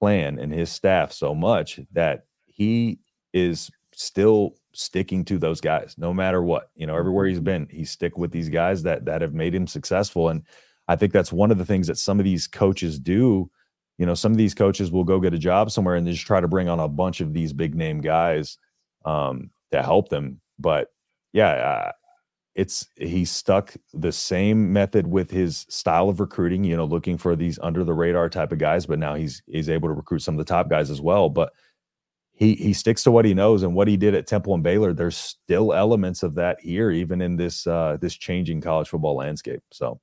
plan and his staff so much that he is still sticking to those guys no matter what you know everywhere he's mm-hmm. been he's stick with these guys that that have made him successful and i think that's one of the things that some of these coaches do you know some of these coaches will go get a job somewhere and they just try to bring on a bunch of these big name guys um, to help them but yeah it's he stuck the same method with his style of recruiting you know looking for these under the radar type of guys but now he's he's able to recruit some of the top guys as well. But he he sticks to what he knows and what he did at temple and baylor there's still elements of that here even in this uh this changing college football landscape. So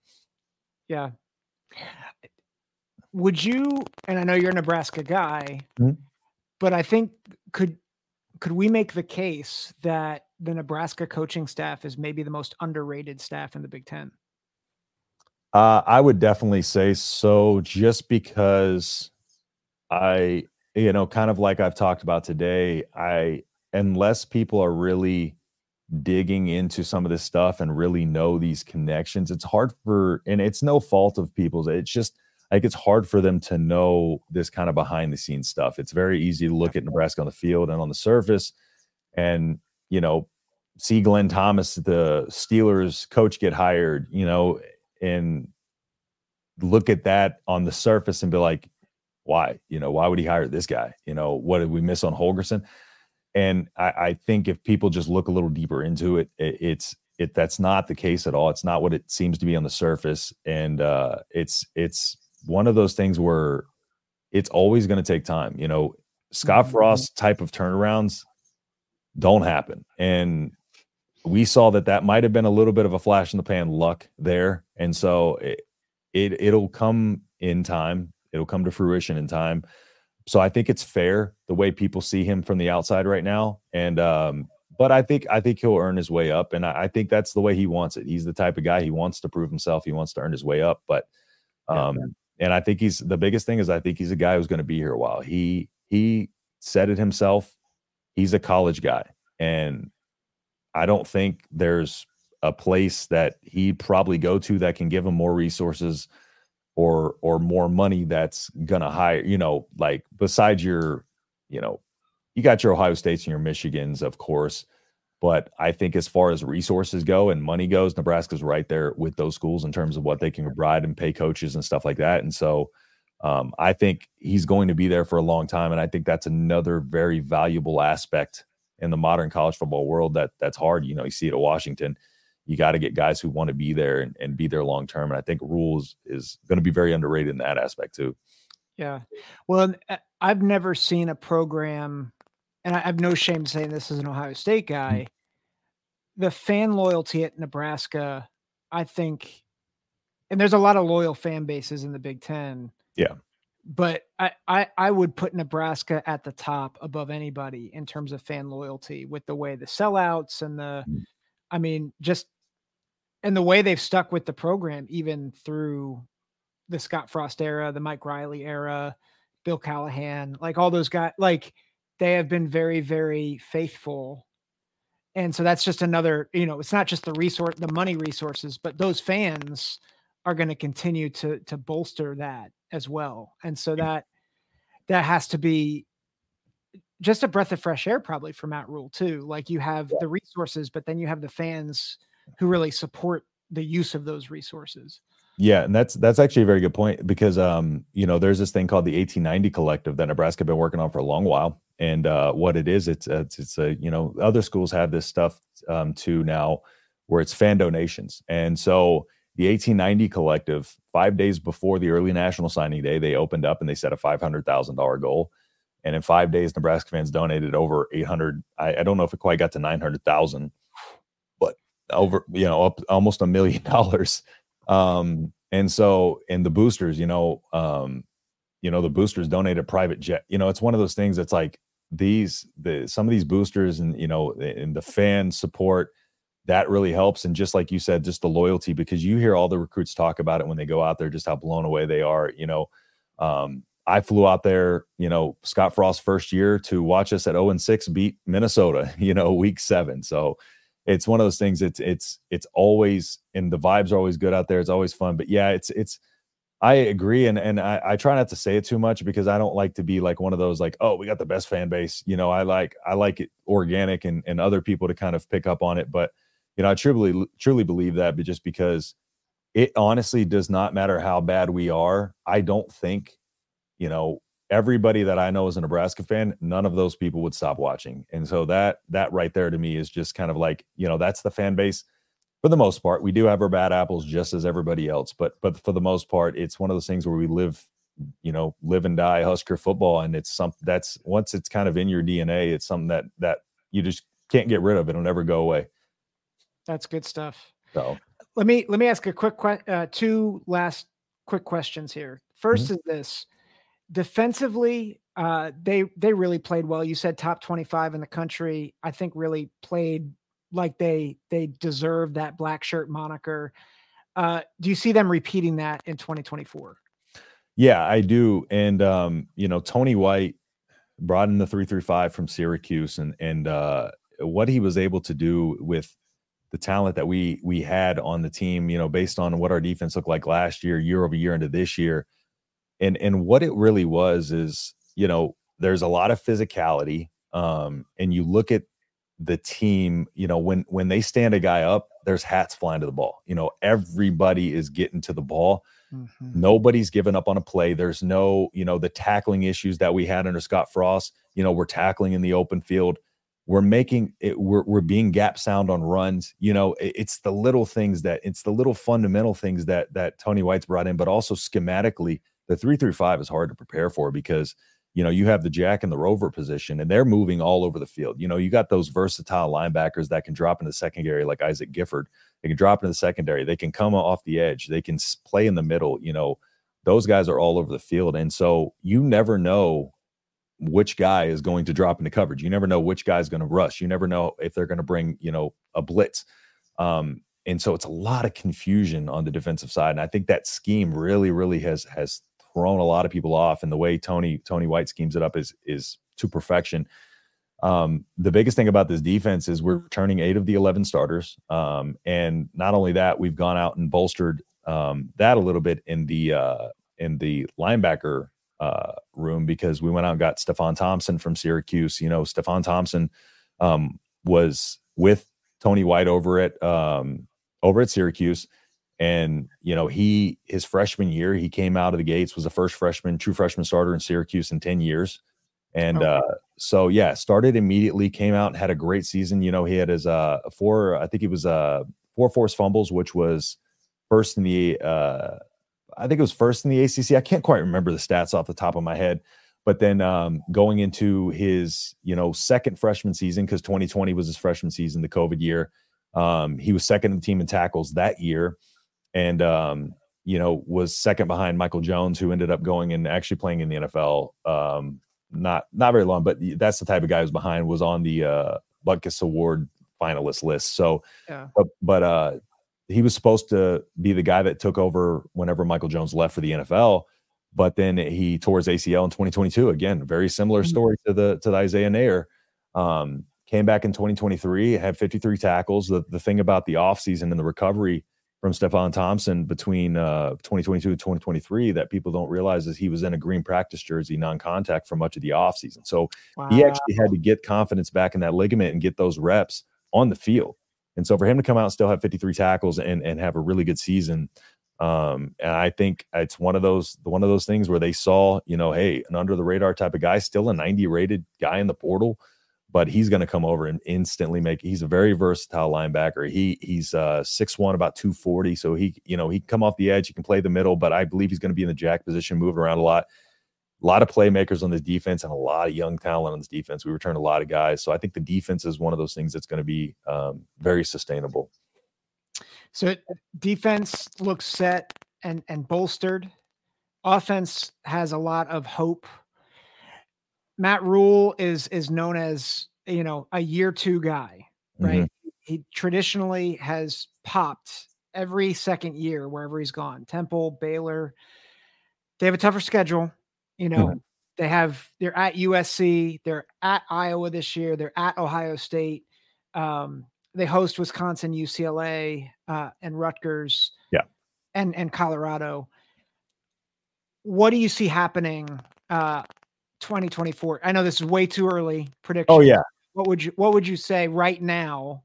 yeah. Would you and i know you're a nebraska guy mm-hmm. but i think could could we make the case that the Nebraska coaching staff is maybe the most underrated staff in the Big Ten? Uh, I would definitely say so, just because I, you know, kind of like I've talked about today, I, unless people are really digging into some of this stuff and really know these connections, it's hard for, and it's no fault of people's, it's just, like it's hard for them to know this kind of behind the scenes stuff. It's very easy to look at Nebraska on the field and on the surface and, you know, see Glenn Thomas, the Steelers coach, get hired, you know, and look at that on the surface and be like, why? You know, why would he hire this guy? You know, what did we miss on Holgorsen? And I, I think if people just look a little deeper into it, it, it's it that's not the case at all. It's not what it seems to be on the surface, and uh, it's it's one of those things where it's always going to take time. You know, Scott mm-hmm. Frost type of turnarounds don't happen, and we saw that that might have been a little bit of a flash in the pan luck there, and so it, it it'll come in time. It'll come to fruition in time. So I think it's fair the way people see him from the outside right now, and um, but I think I think he'll earn his way up, and I, I, think that's the way he wants it. He's the type of guy he wants to prove himself. He wants to earn his way up, but um, yeah, and I think he's the biggest thing is I think he's a guy who's going to be here a while. He he said it himself. He's a college guy, and I don't think there's a place that he'd probably go to that can give him more resources or or more money that's gonna hire, you know, like besides your, you know, you got your Ohio States and your Michigans, of course. But I think as far as resources go and money goes, Nebraska's right there with those schools in terms of what they can provide and pay coaches and stuff like that. And so um, I think he's going to be there for a long time. And I think that's another very valuable aspect in the modern college football world that that's hard. You know, you see it at Washington. You got to get guys who want to be there and, and be there long term. And I think Rhule's is going to be very underrated in that aspect too. Yeah. Well, uh, I've never seen a program, and I have no shame saying this as an Ohio State guy. The fan loyalty at Nebraska, I think, and there's a lot of loyal fan bases in the Big Ten. Yeah but I, I I would put Nebraska at the top above anybody in terms of fan loyalty with the way the sellouts and the mm. I mean just and the way they've stuck with the program even through the Scott Frost era, the Mike Riley era, Bill Callahan, like all those guys like they have been very, very faithful. And so that's just another, you know, it's not just the resource, the money resources, but those fans are going to continue to to bolster that as well. And so that that has to be just a breath of fresh air probably for Matt Rhule too. Like you have the resources, but then you have the fans who really support the use of those resources. Yeah, and that's that's actually a very good point because um, you know, there's this thing called the 1890 collective that Nebraska been working on for a long while. And uh what it is, it's it's, it's a, you know, other schools have this stuff um too now where it's fan donations. And so the 1890 collective, five days before the early national signing day, they opened up and they set a $500,000 goal. And in five days, Nebraska fans donated over 800. I, I don't know if it quite got to 900,000, but over, you know, up almost a million dollars. Um, and so, and the boosters, you know, um, you know, the boosters donated private jet. You know, it's one of those things that's like these, the some of these boosters and you know, and the fan support that really helps. And just like you said, just the loyalty because you hear all the recruits talk about it when they go out there, just how blown away they are. You know, um, I flew out there, you know, Scott Frost first year to watch us at 0 and 6 beat Minnesota, you know, week seven. So it's one of those things. It's it's it's always and the vibes are always good out there. It's always fun. But yeah, it's it's I agree, and and I, I try not to say it too much because I don't like to be like one of those like, oh, we got the best fan base. You know, I like I like it organic and and other people to kind of pick up on it. But you know, I truly truly believe that, but just because it honestly does not matter how bad we are. I don't think you know, everybody that I know is a Nebraska fan, none of those people would stop watching. And so that that right there to me is just kind of like, you know, that's the fan base for the most part. We do have our bad apples just as everybody else, but but for the most part, it's one of those things where we live, you know, live and die Husker football and it's something that's once it's kind of in your DNA, it's something that that you just can't get rid of. It'll never go away. That's good stuff. So let me let me ask a quick uh, two last quick questions here. 1st mm-hmm. is this defensively, uh, they they really played well. You said top 25 in the country. I think really played like they they deserve that black shirt moniker. Uh, do you see them repeating that in 2024? Yeah, I do. And um, you know, Tony White brought in the 335 from Syracuse and and uh what he was able to do with the talent that we we had on the team, you know, based on what our defense looked like last year, year over year into this year. And and what it really was is you know there's a lot of physicality um and you look at the team you know when when they stand a guy up there's hats flying to the ball. You know everybody is getting to the ball. Mm-hmm. nobody's giving up on a play. There's no you know the tackling issues that we had under scott frost you know we're tackling in the open field we're making it we're, we're being gap sound on runs you know it, it's the little things that it's the little fundamental things that that tony white's brought in but also schematically the 335 is hard to prepare for because you know you have the jack and the rover position and they're moving all over the field. You know you got those versatile linebackers that can drop in the secondary like isaac gifford. They can drop into the secondary. They can come off the edge. They can play in the middle you know. Those guys are all over the field. And so you never know which guy is going to drop into coverage you never know which guy is going to rush you never know if they're going to bring you know a blitz um, and so it's a lot of confusion on the defensive side and i think that scheme really really has has thrown a lot of people off, and the way Tony Tony White schemes it up is is to perfection. Um, the biggest thing about this defense is we're turning eight of the 11 starters. Um, and not only that, we've gone out and bolstered um, that a little bit in the uh, in the linebacker uh, room because we went out and got Stefon Thompson from Syracuse. You know, Stefon Thompson um, was with Tony White over at um, over at Syracuse. And you know, he his freshman year, he came out of the gates, was the first freshman, true freshman starter in Syracuse in 10 years. And okay. uh, so yeah, started immediately, came out and had a great season. You know, he had his uh four, I think he was uh four forced fumbles, which was first in the uh I think it was first in the ACC. I can't quite remember the stats off the top of my head. But then um, going into his, you know, second freshman season, because 2020 was his freshman season, the COVID year, um, he was second in the team in tackles that year and um, you know was second behind Michael Jones, who ended up going and actually playing in the NFL. Um, not not very long, but that's the type of guy who's behind. Was on the uh, Butkus Award finalist list. So, yeah. but but uh, he was supposed to be the guy that took over whenever Michael Jones left for the NFL. but then he tore his ACL in 2022. Again, very similar mm-hmm. story to the to the Isaiah Neyor. Um, came back in 2023, had 53 tackles. The the thing about the offseason and the recovery from Stefon Thompson between uh, 2022 and 2023 that people don't realize is he was in a green practice jersey, non-contact for much of the offseason. So wow. he actually had to get confidence back in that ligament and get those reps on the field. And so for him to come out and still have 53 tackles and, and have a really good season, um, and I think it's one of those one of those things where they saw, you know, hey, an under the radar type of guy, still a 90 rated guy in the portal but he's going to come over and instantly make. He's a very versatile linebacker. He he's uh six one, about two forty. So he you know he can come off the edge. He can play the middle, but I believe he's going to be in the jack position, moving around a lot. A lot of playmakers on this defense and a lot of young talent on this defense. We return a lot of guys, so I think the defense is one of those things that's going to be um, very sustainable. So defense looks set and and bolstered. Offense has a lot of hope Matt Rhule is is known as you know a year two guy, right? Mm-hmm. He traditionally has popped every second year wherever he's gone. Temple, Baylor, they have a tougher schedule. You know, mm-hmm. they have they're at USC, they're at Iowa this year, they're at Ohio State. Um, they host Wisconsin, UCLA, uh, and Rutgers. Yeah, and and Colorado. What do you see happening uh, 2024? I know this is way too early prediction. Oh yeah. What would you What would you say right now?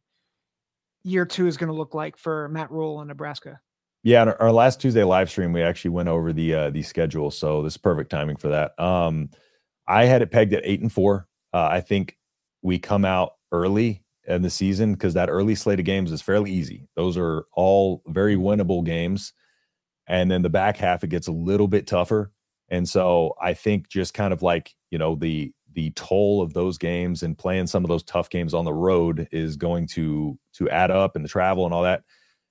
Year two is going to look like for Matt Rhule in Nebraska. Yeah, our last Tuesday live stream, we actually went over the uh, the schedule, so this is perfect timing for that. Um, I had it pegged at eight and four. Uh, I think we come out early in the season because that early slate of games is fairly easy. Those are all very winnable games, and then the back half it gets a little bit tougher. And so I think just kind of like, you know, the the toll of those games and playing some of those tough games on the road is going to to add up and the travel and all that.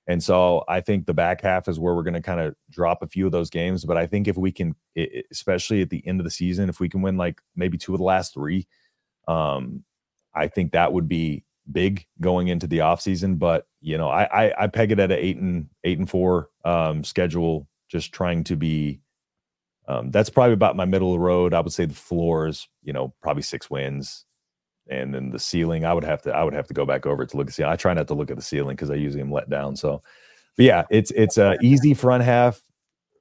And so I think the back half is where we're going to kind of drop a few of those games. But I think if we can, especially at the end of the season, if we can win like maybe two of the last three, um, I think that would be big going into the offseason. But you know, I, I I peg it at an eight and eight and four um, schedule, just trying to be um, that's probably about my middle of the road. I would say the floor is, you know, probably six wins, and then the ceiling, I would have to, I would have to go back over to look at the. I try not to look at the ceiling because I usually am let down. So, but yeah, it's it's a easy front half,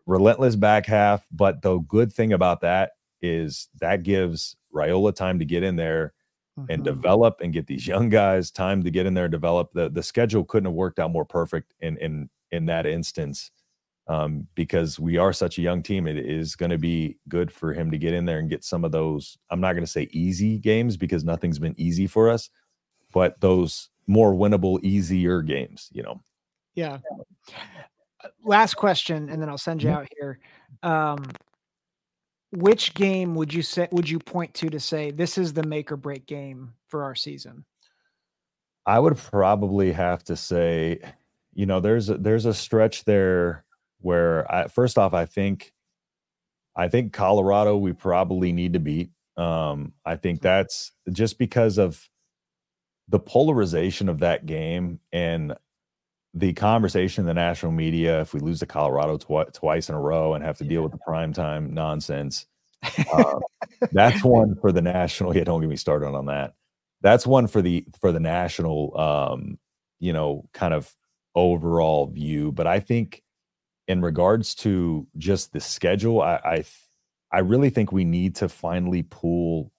relentless back half. But the good thing about that is that gives Raiola time to get in there mm-hmm. and develop and get these young guys time to get in there and develop. The the schedule couldn't have worked out more perfect in in in that instance um, because we are such a young team. It is going to be good for him to get in there and get some of those. I'm not going to say easy games because nothing's been easy for us, but those more winnable, easier games. You know. Yeah. Last question, and then I'll send you mm-hmm. out here. Um, which game would you say would you point to to say this is the make or break game for our season? I would probably have to say, you know, there's a, there's a stretch there where I, first off, I think, I think Colorado we probably need to beat. Um, I think that's just because of the polarization of that game and the conversation in the national media. If we lose to Colorado tw- twice in a row and have to deal with the prime time nonsense, uh, that's one for the national. Yeah, don't get me started on that. That's one for the for the national, um, you know, kind of overall view. But I think in regards to just the schedule, I, I I really think we need to finally pull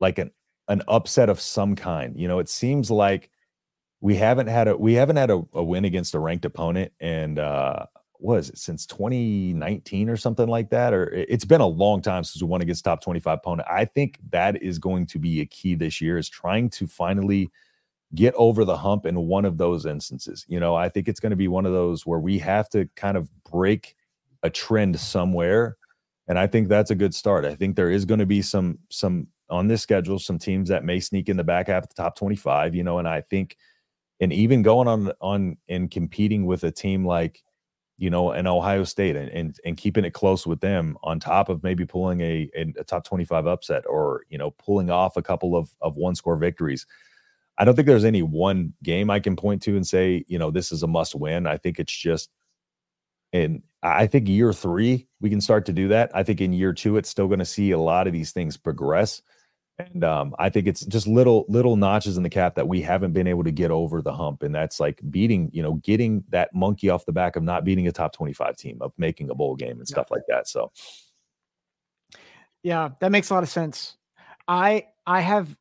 like an an upset of some kind. You know, it seems like we haven't had a we haven't had a, a win against a ranked opponent and uh was it since 2019 or something like that or it's been a long time since we won against top 25 opponent i think that is going to be a key this year is trying to finally get over the hump in one of those instances. You know, I think it's going to be one of those where we have to kind of break a trend somewhere. And I think that's a good start. I think there is going to be some some on this schedule some teams that may sneak in the back half of the top 25, you know, and I think and even going on on and competing with a team like you know, an Ohio State and, and and keeping it close with them on top of maybe pulling a, a, top 25 upset or, you know, pulling off a couple of of one score victories. I don't think there's any one game I can point to and say, you know, this is a must win. I think it's just and I think year three we can start to do that. I think in year two it's still going to see a lot of these things progress, and um, I think it's just little little notches in the cap that we haven't been able to get over the hump, and that's like beating you know getting that monkey off the back of not beating a top twenty five team of making a bowl game and stuff like that. So, yeah, that makes a lot of sense. I I have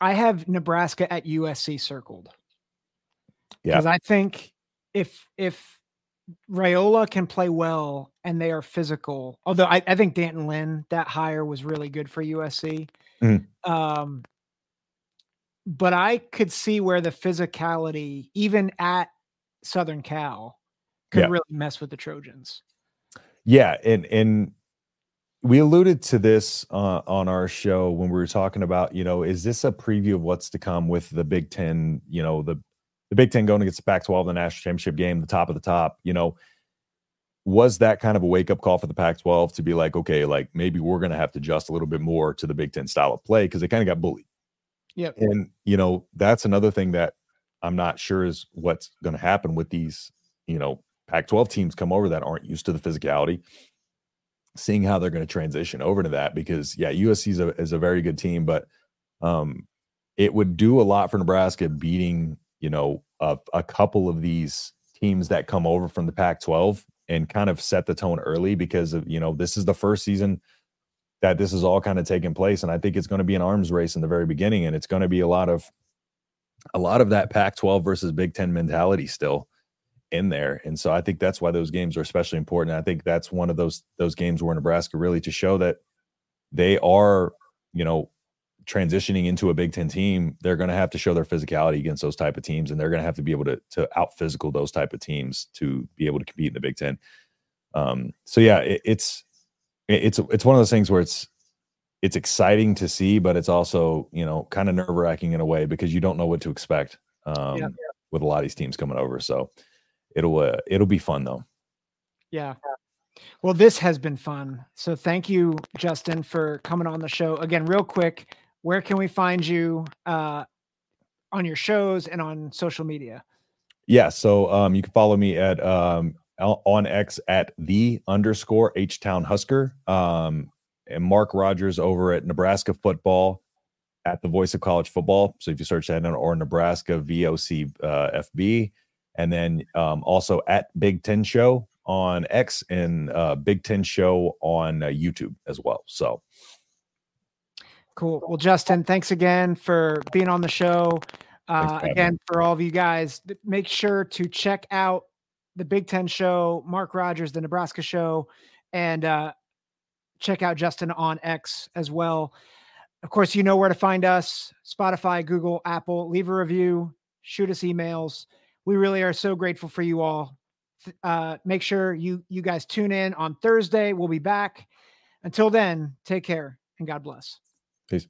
I have Nebraska at USC circled. Yeah. Because I think if if Raiola can play well and they are physical, although I, I think D'Anton Lynn, that hire was really good for USC. Mhm. Um but I could see where the physicality, even at Southern Cal, could Yeah. really mess with the Trojans. Yeah, and and we alluded to this uh, on our show when we were talking about, you know, is this a preview of what's to come with the Big Ten? You know, the the Big Ten going against the Pac-12, the national championship game, the top of the top. You know, was that kind of a wake up call for the Pac-12 to be like, okay, like maybe we're going to have to adjust a little bit more to the Big Ten style of play because they kind of got bullied. Yep. And you know, that's another thing that I'm not sure is what's going to happen with these, you know, Pac-12 teams come over that aren't used to the physicality. Seeing how they're going to transition over to that because yeah, USC is a is a very good team, but um, it would do a lot for Nebraska beating you know a, a couple of these teams that come over from the Pac-12 and kind of set the tone early because of you know this is the first season that this is all kind of taking place and i think it's going to be an arms race in the very beginning and it's going to be a lot of a lot of that pac 12 versus big 10 mentality still in there and so i think that's why those games are especially important i think that's one of those those games where nebraska really to show that they are you know transitioning into a big 10 team they're going to have to show their physicality against those type of teams and they're going to have to be able to to out physical those type of teams to be able to compete in the big 10 um so yeah it, it's it's it's one of those things where it's it's exciting to see, but it's also you know kind of nerve wracking in a way because you don't know what to expect um, with a lot of these teams coming over. So it'll uh, it'll be fun though. Yeah. Well, this has been fun. So thank you, Justin, for coming on the show. Again, real quick, where can we find you uh, on your shows and on social media? Yeah, so um, you can follow me at um, on X at the underscore H Town Husker, um, and Mark Rogers over at Nebraska Football at the Voice of College Football. So if you search that in or Nebraska VOC uh, FB, and then um, also at Big Ten Show on X and uh, Big Ten Show on uh, YouTube as well. So Cool. Well, Justin, thanks again for being on the show. Uh, having again, for all of you guys, make sure to check out the Big Ten show, Mark Rogers, the Nebraska show, and uh, check out Justin on X as well. Of course, you know where to find us Spotify, Google, Apple. Leave a review, shoot us emails. We really are so grateful for you all. Uh, make sure you you guys tune in on Thursday. We'll be back. Until then, take care and God bless. peace.